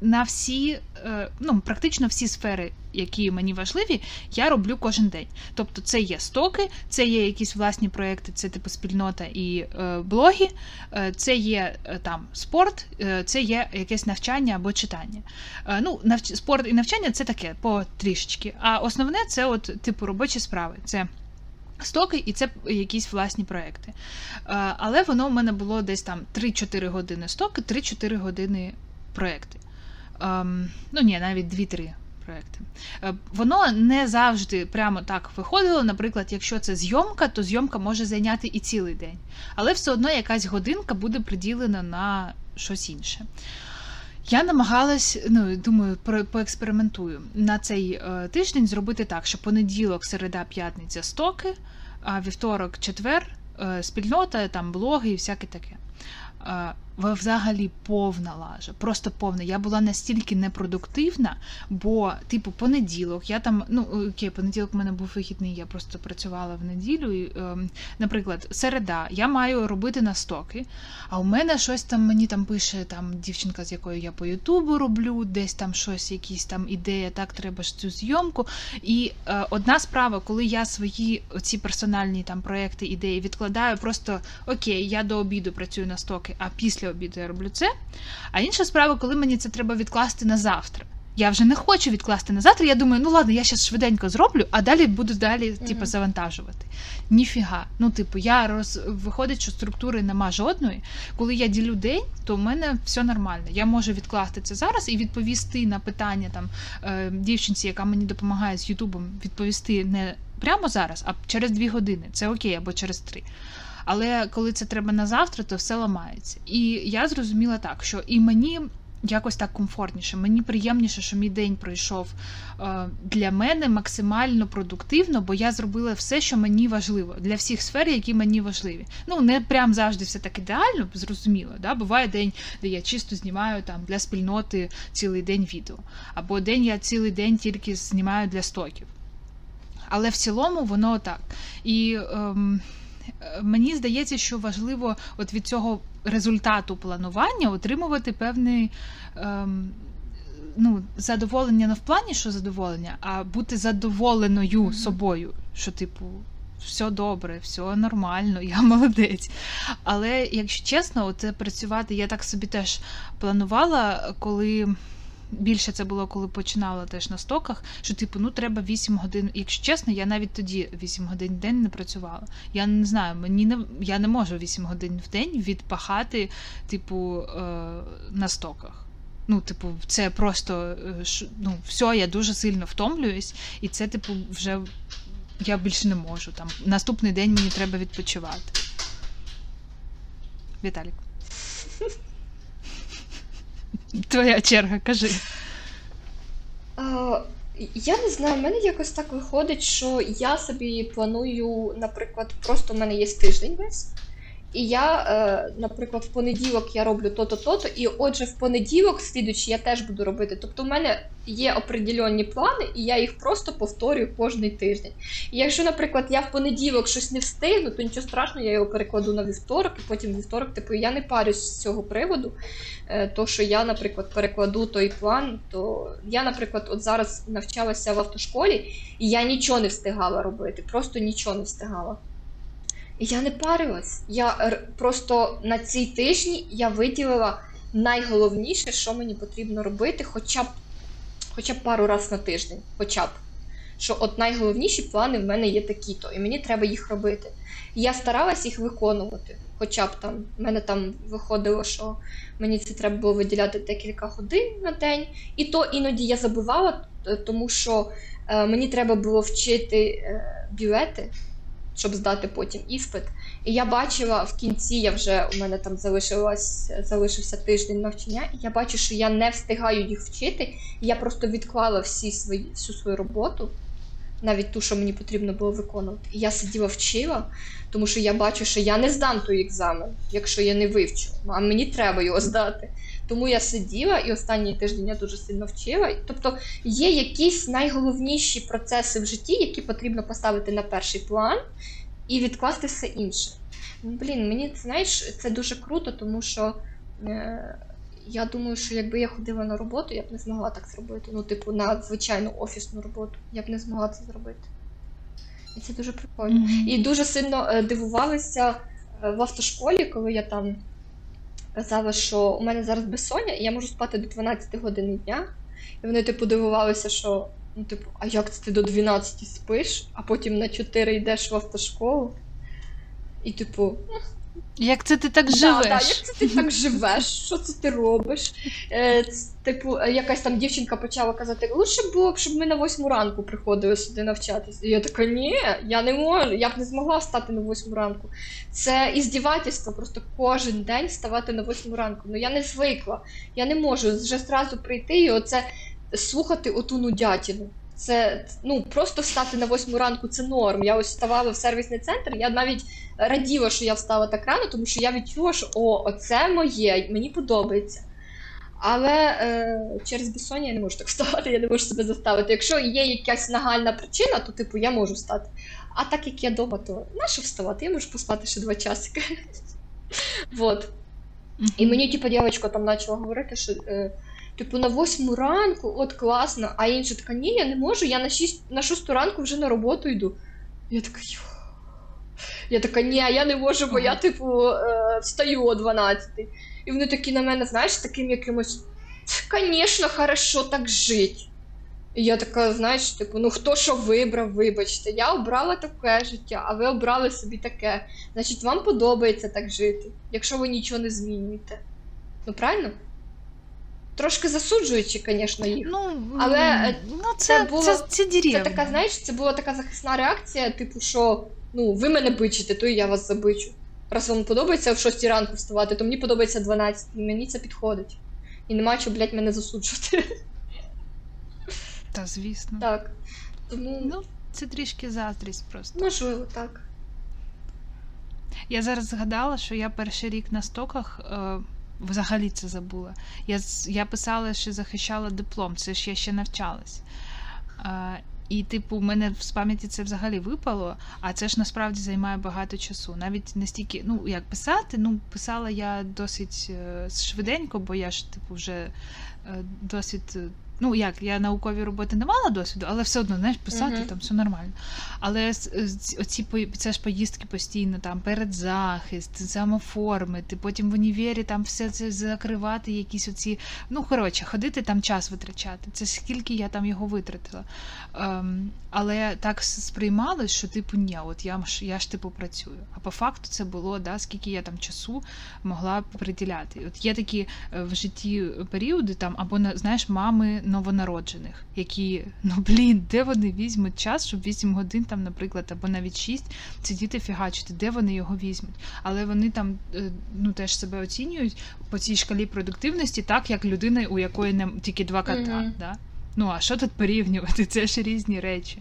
на всі, е, ну практично всі сфери, які мені важливі, я роблю кожен день. Тобто, це є стоки, це є якісь власні проекти, це типу спільнота і е, блоги, е, це є там спорт, це є якесь навчання або читання. Ну, навч... спорт і навчання це таке по трішечки. А основне це от типу робочі справи. Це Стоки і це якісь власні проекти. Але воно в мене було десь там 3-4 години стоки, 3-4 години проекти. Ем, Ну ні, навіть 2-3 проекти. Е, Воно не завжди прямо так виходило. Наприклад, якщо це зйомка, то зйомка може зайняти і цілий день. Але все одно якась годинка буде приділена на щось інше. Я намагалась, ну думаю, поекспериментую на цей е, тиждень зробити так, що понеділок, середа, п'ятниця стоки, а вівторок, четвер, е, спільнота, там блоги і всяке таке. Взагалі повна лажа, просто повна. Я була настільки непродуктивна, бо, типу, понеділок, я там, ну окей, понеділок в мене був вихідний, я просто працювала в неділю. І, е, наприклад, середа, я маю робити настоки, а у мене щось там мені там пише там дівчинка, з якою я по Ютубу роблю, десь там щось, якісь там ідея, так треба ж цю зйомку. І е, одна справа, коли я свої ці персональні там проекти, ідеї відкладаю, просто окей, я до обіду працюю на стоки, а після обіду я роблю це. А інша справа, коли мені це треба відкласти на завтра. Я вже не хочу відкласти на завтра. Я думаю, ну ладно, я зараз швиденько зроблю, а далі буду далі, типу, завантажувати. Ніфіга. Ну, типу, я роз... виходить, що структури нема жодної. Коли я ділю день, то в мене все нормально. Я можу відкласти це зараз і відповісти на питання там е, дівчинці, яка мені допомагає з Ютубом, відповісти не прямо зараз, а через дві години. Це окей, або через три. Але коли це треба на завтра, то все ламається. І я зрозуміла так, що і мені якось так комфортніше, мені приємніше, що мій день пройшов е, для мене максимально продуктивно, бо я зробила все, що мені важливо для всіх сфер, які мені важливі. Ну не прям завжди все так ідеально, зрозуміло. Да? Буває день, де я чисто знімаю там для спільноти цілий день відео, або день я цілий день тільки знімаю для стоків. Але в цілому воно так. І ем, мені здається, що важливо от від цього результату планування отримувати певний. Ем, Ну, задоволення не в плані, що задоволення, а бути задоволеною Мгм. собою. Що, типу, все добре, все нормально, я молодець. Але якщо чесно, це працювати, я так собі теж планувала, коли більше це було, коли починала теж на стоках, що типу, ну треба 8 годин. Якщо чесно, я навіть тоді 8 годин в день не працювала. Я не знаю, мені не я не можу 8 годин в день відпахати, типу, е, на стоках. Ну, типу, це просто е, ну, все, я дуже сильно втомлююсь, і це, типу, вже я більше не можу. Там наступний день мені треба відпочивати. Віталік. Твоя черга, кажи. Я не знаю, в мене якось так виходить, що я собі планую, наприклад, просто в мене є тиждень весь. І я, е, наприклад, в понеділок я роблю то-то, то-то, і отже, в понеділок слідуючий я теж буду робити. Тобто, в мене є определенні плани, і я їх просто повторюю кожний тиждень. І якщо, наприклад, я в понеділок щось не встигну, то нічого страшного, я його перекладу на вівторок, і потім вівторок, типу, я не парюсь з цього приводу. Е, То, що я, наприклад, перекладу той план, то я, наприклад, от зараз навчалася в автошколі, і я нічого не встигала робити, просто нічого не встигала. Я не парилась. Я просто на цій тижні я виділила найголовніше, що мені потрібно робити, хоча б, хоча б пару разів на тиждень. Хоча б. Що от найголовніші плани в мене є такі-то, і мені треба їх робити. І я старалась їх виконувати. Хоча б там, в мене там виходило, що мені це треба було виділяти декілька годин на день. І то іноді я забувала, тому що е, мені треба було вчити е, білети, щоб здати потім іспит. І я бачила в кінці, я вже у мене там залишилось, залишився тиждень навчання, і я бачу, що я не встигаю їх вчити. І я просто відклала всі свої, всю свою роботу, навіть ту, що мені потрібно було виконувати. І я сиділа вчила, тому що я бачу, що я не здам той екзамен, якщо я не вивчу, а мені треба його здати. Тому я сиділа і останній тиждень я дуже сильно вчила. Тобто є якісь найголовніші процеси в житті, які потрібно поставити на перший план і відкласти все інше. Блін, мені знаєш, це дуже круто, тому що е, я думаю, що якби я ходила на роботу, я б не змогла так зробити. Ну, типу, на звичайну офісну роботу. Я б не змогла це зробити. І це дуже прикольно. Мгм. І дуже сильно е, дивувалися е, в автошколі, коли я там казала, що у мене зараз безсоння, і я можу спати до 12 години дня. І вони, типу, дивувалися, що ну, типу, а як це ти до 12 спиш, а потім на 4 йдеш в автошколу. І, типу, Як це ти так живеш? да, як це ти так живеш? Що це ти робиш? Е, типу, е, якась там дівчинка почала казати, лучше було б, щоб ми на восьму ранку приходили сюди навчатися. І я така, ні, я не можу, я б не змогла встати на восьму ранку. Це іздівательство, просто кожен день вставати на восьму ранку. Ну я не звикла. Я не можу вже зразу прийти і оце слухати оту нудятину. Це ну просто встати на восьму ранку це норм. Я ось вставала в сервісний центр. Я навіть раділа, що я встала так рано, тому що я відчула, що о, оце моє, мені подобається. Але е, через безсоння я не можу так вставати, я не можу себе заставити. Якщо є якась нагальна причина, то типу я можу встати. А так як я дома, то нащо вставати? Я можу поспати ще два часики. Вот. І мені, типу, дівчинка там почала говорити, що е, типу на восьму ранку, от класно, а інша така, ні, я не можу, я на шість, на шосту ранку вже на роботу йду. Я така, йо. Я така, ні, я не можу, бо я, типу, е, встаю о 12. І вони такі на мене, знаєш, таким якимось, звісно, хорошо так жить. І я така, знаєш, типу, ну хто що вибрав, вибачте. Я обрала таке життя, а ви обрали собі таке. Значить, вам подобається так жити, якщо ви нічого не змінюєте. Ну, правильно? Трошки засуджуючи, звісно, їх. Ну, Але, е, ну, це це, було- це, це, Це така, знаєш, це була така захисна реакція, типу, що ну, ви мене бичите, то і я вас забичу. Раз вам подобається в 6 ранку вставати, то мені подобається 12, і мені це підходить. І нема чого, блядь, мене засуджувати. Та, звісно. Так. Тому, Ну, це трішки заздрість просто. можливо, так. Я зараз згадала, що я перший рік на стоках е, взагалі це забула. Я, я писала, що захищала диплом, це ж я ще навчалась. А, і, типу, у мене з пам'яті це взагалі випало, а це ж насправді займає багато часу. Навіть настільки, ну як писати, ну писала я досить е, швиденько, бо я ж, типу, вже е, досвід. е, Ну, як, я наукові роботи не мала досвіду, але все одно, знаєш, писати Мгм. там все нормально. Але оці це ж поїздки постійно, там передзахист, самоформи, ти потім в універі там все це закривати, якісь оці. Ну, коротше, ходити там час витрачати. Це скільки я там його витратила. Ем, але так сприймалось, що типу ні, от я ж я ж типу працюю. А по факту це було, да, скільки я там часу могла приділяти. От є такі е, в житті періоди, там або знаєш, мами новонароджених, які ну блін, де вони візьмуть час, щоб 8 годин там, наприклад, або навіть 6 сидіти фігачити, де вони його візьмуть. Але вони там е, ну теж себе оцінюють по цій шкалі продуктивності, так як людина, у якої не тільки два кота. Мгм. Да? Ну а що тут порівнювати? Це ж різні речі.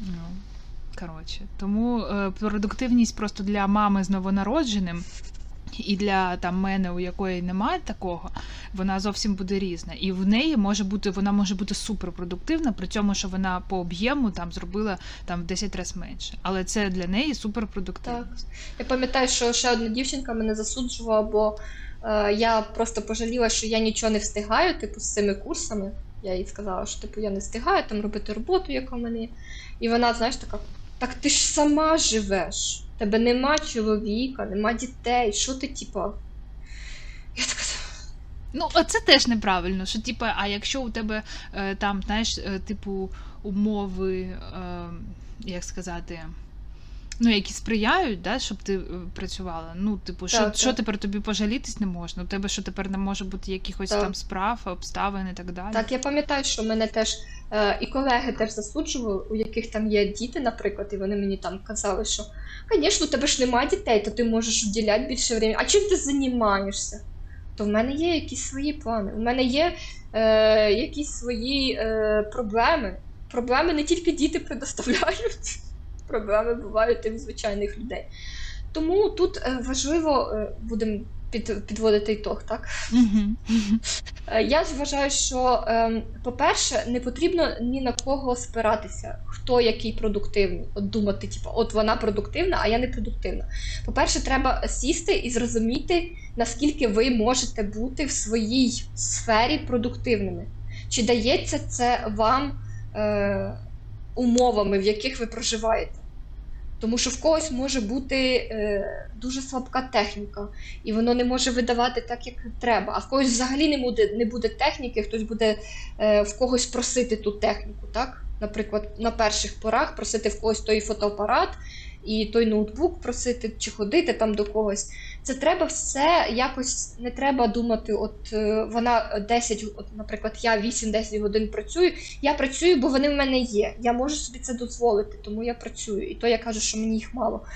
Ну, коротше, тому е, продуктивність просто для мами з новонародженим. І для там мене, у якої немає такого, вона зовсім буде різна. І в неї може бути, вона може бути суперпродуктивна, при цьому, що вона по об'єму там зробила там в 10 разів менше. Але це для неї суперпродуктивність. Я пам'ятаю, що ще одна дівчинка мене засуджувала, бо е, я просто пожаліла, що я нічого не встигаю, типу, з цими курсами. Я їй сказала, що типу я не встигаю там робити роботу, яка в мене є. І вона, знаєш, така: так ти ж сама живеш. Тебе нема чоловіка, нема дітей. Що ти, типа? Я така. Ну, це теж неправильно. Що, типа, а якщо у тебе е, там, знаєш, е, типу, умови, е, як сказати. Ну, які сприяють, да, щоб ти е, працювала. Ну, типу, що, Так, що так. тепер тобі пожалітись не можна? У тебе що тепер не може бути якихось Так. там справ, обставин і так далі. Так, я пам'ятаю, що мене теж е, і колеги теж засуджували, у яких там є діти, наприклад, і вони мені там казали, що звісно, у тебе ж немає дітей, то ти можеш вділяти більше времени. А чим ти займаєшся? То в мене є якісь свої плани. У мене є е, якісь свої е, проблеми. Проблеми не тільки діти предоставляють, проблеми бувають і в звичайних людей. Тому тут е, важливо, е, будемо під, підводити ітог, так? Е, Я вважаю, що, ем, по-перше, не потрібно ні на кого спиратися, хто який продуктивний. От думати, типу, от вона продуктивна, а я не продуктивна. По-перше, треба сісти і зрозуміти, наскільки ви можете бути в своїй сфері продуктивними. Чи дається це вам е, умовами, в яких ви проживаєте? Тому що в когось може бути е, дуже слабка техніка, і воно не може видавати так, як треба. А в когось взагалі не буде, не буде техніки, хтось буде е, в когось просити ту техніку, так? Наприклад, на перших порах просити в когось той фотоапарат і той ноутбук просити чи ходити там до когось. Це треба все якось не треба думати, от е, вона 10, от, наприклад, я 8-10 годин працюю. Я працюю, бо вони в мене є. Я можу собі це дозволити, тому я працюю. І то я кажу, що мені їх мало.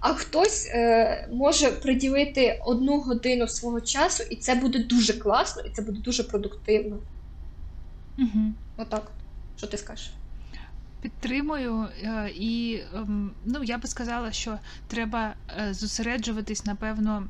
А хтось е, може приділити одну годину свого часу, і це буде дуже класно, і це буде дуже продуктивно. Угу. Отак. Що ти скажеш? Підтримую, е, і ем, ну я би сказала, що треба е, зосереджуватись, напевно,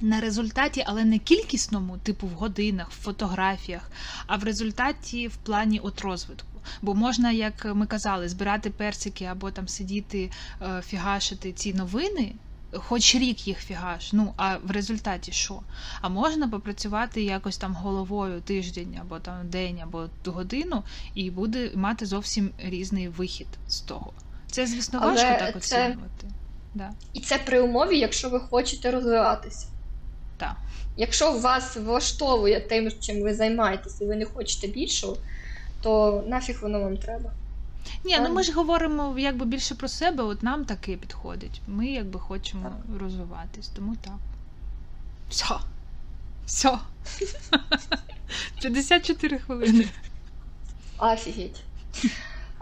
на результаті, але не кількісному, типу в годинах, в фотографіях, а в результаті в плані от розвитку. Бо можна, як ми казали, збирати персики або там сидіти, е, фігашити ці новини. Хоч рік їх фігаш, ну а в результаті що? А можна попрацювати якось там головою тиждень, або там день, або годину, і буде мати зовсім різний вихід з того. Це, звісно, Але важко так це- оцінювати. Да. І це при умові, якщо ви хочете розвиватися. Так. Якщо вас влаштовує тим, чим ви займаєтесь, і ви не хочете більшого, то нафіг воно вам треба. Ні, ну ми ж говоримо якби більше про себе, от нам таке підходить. Ми якби хочемо розвиватись, тому так. Все. Все. 54 хвилини. Офігеть.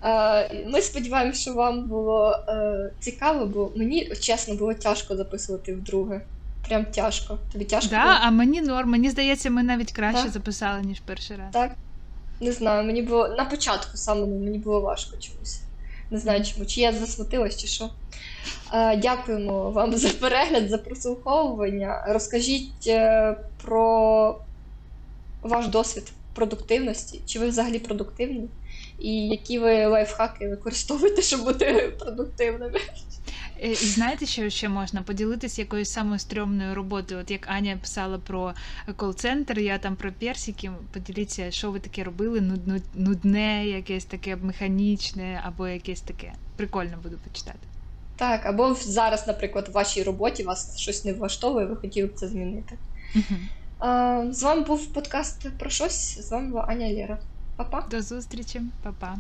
Е, Ми сподіваємося, що вам було е, цікаво, бо мені чесно було тяжко записувати вдруге. Прям тяжко. Тобі тяжко? Да, було? а мені норм. Мені здається, ми навіть краще Так. записали, ніж перший раз. Так. Не знаю, мені було на початку самому мені було важко чомусь. Не знаю чому, чи я засмутилась, чи що. Е, дякуємо вам за перегляд, за прослуховування. Розкажіть е, про ваш досвід продуктивності. Чи ви взагалі продуктивні? І які ви лайфхаки використовуєте, щоб бути продуктивними? Е, І знаєте, що ще можна поділитися якоюсь самою стрьомною роботою. От як Аня писала про кол-центр, я там про персики. Поділіться, що ви таке робили, нудне, якесь таке механічне, або якесь таке. Прикольно буду почитати. Так, або зараз, наприклад, в вашій роботі вас щось не влаштовує, ви хотіли б це змінити. А, з вами був подкаст про щось. З вами була Аня Лєра. Па-па. До зустрічі, Па-па.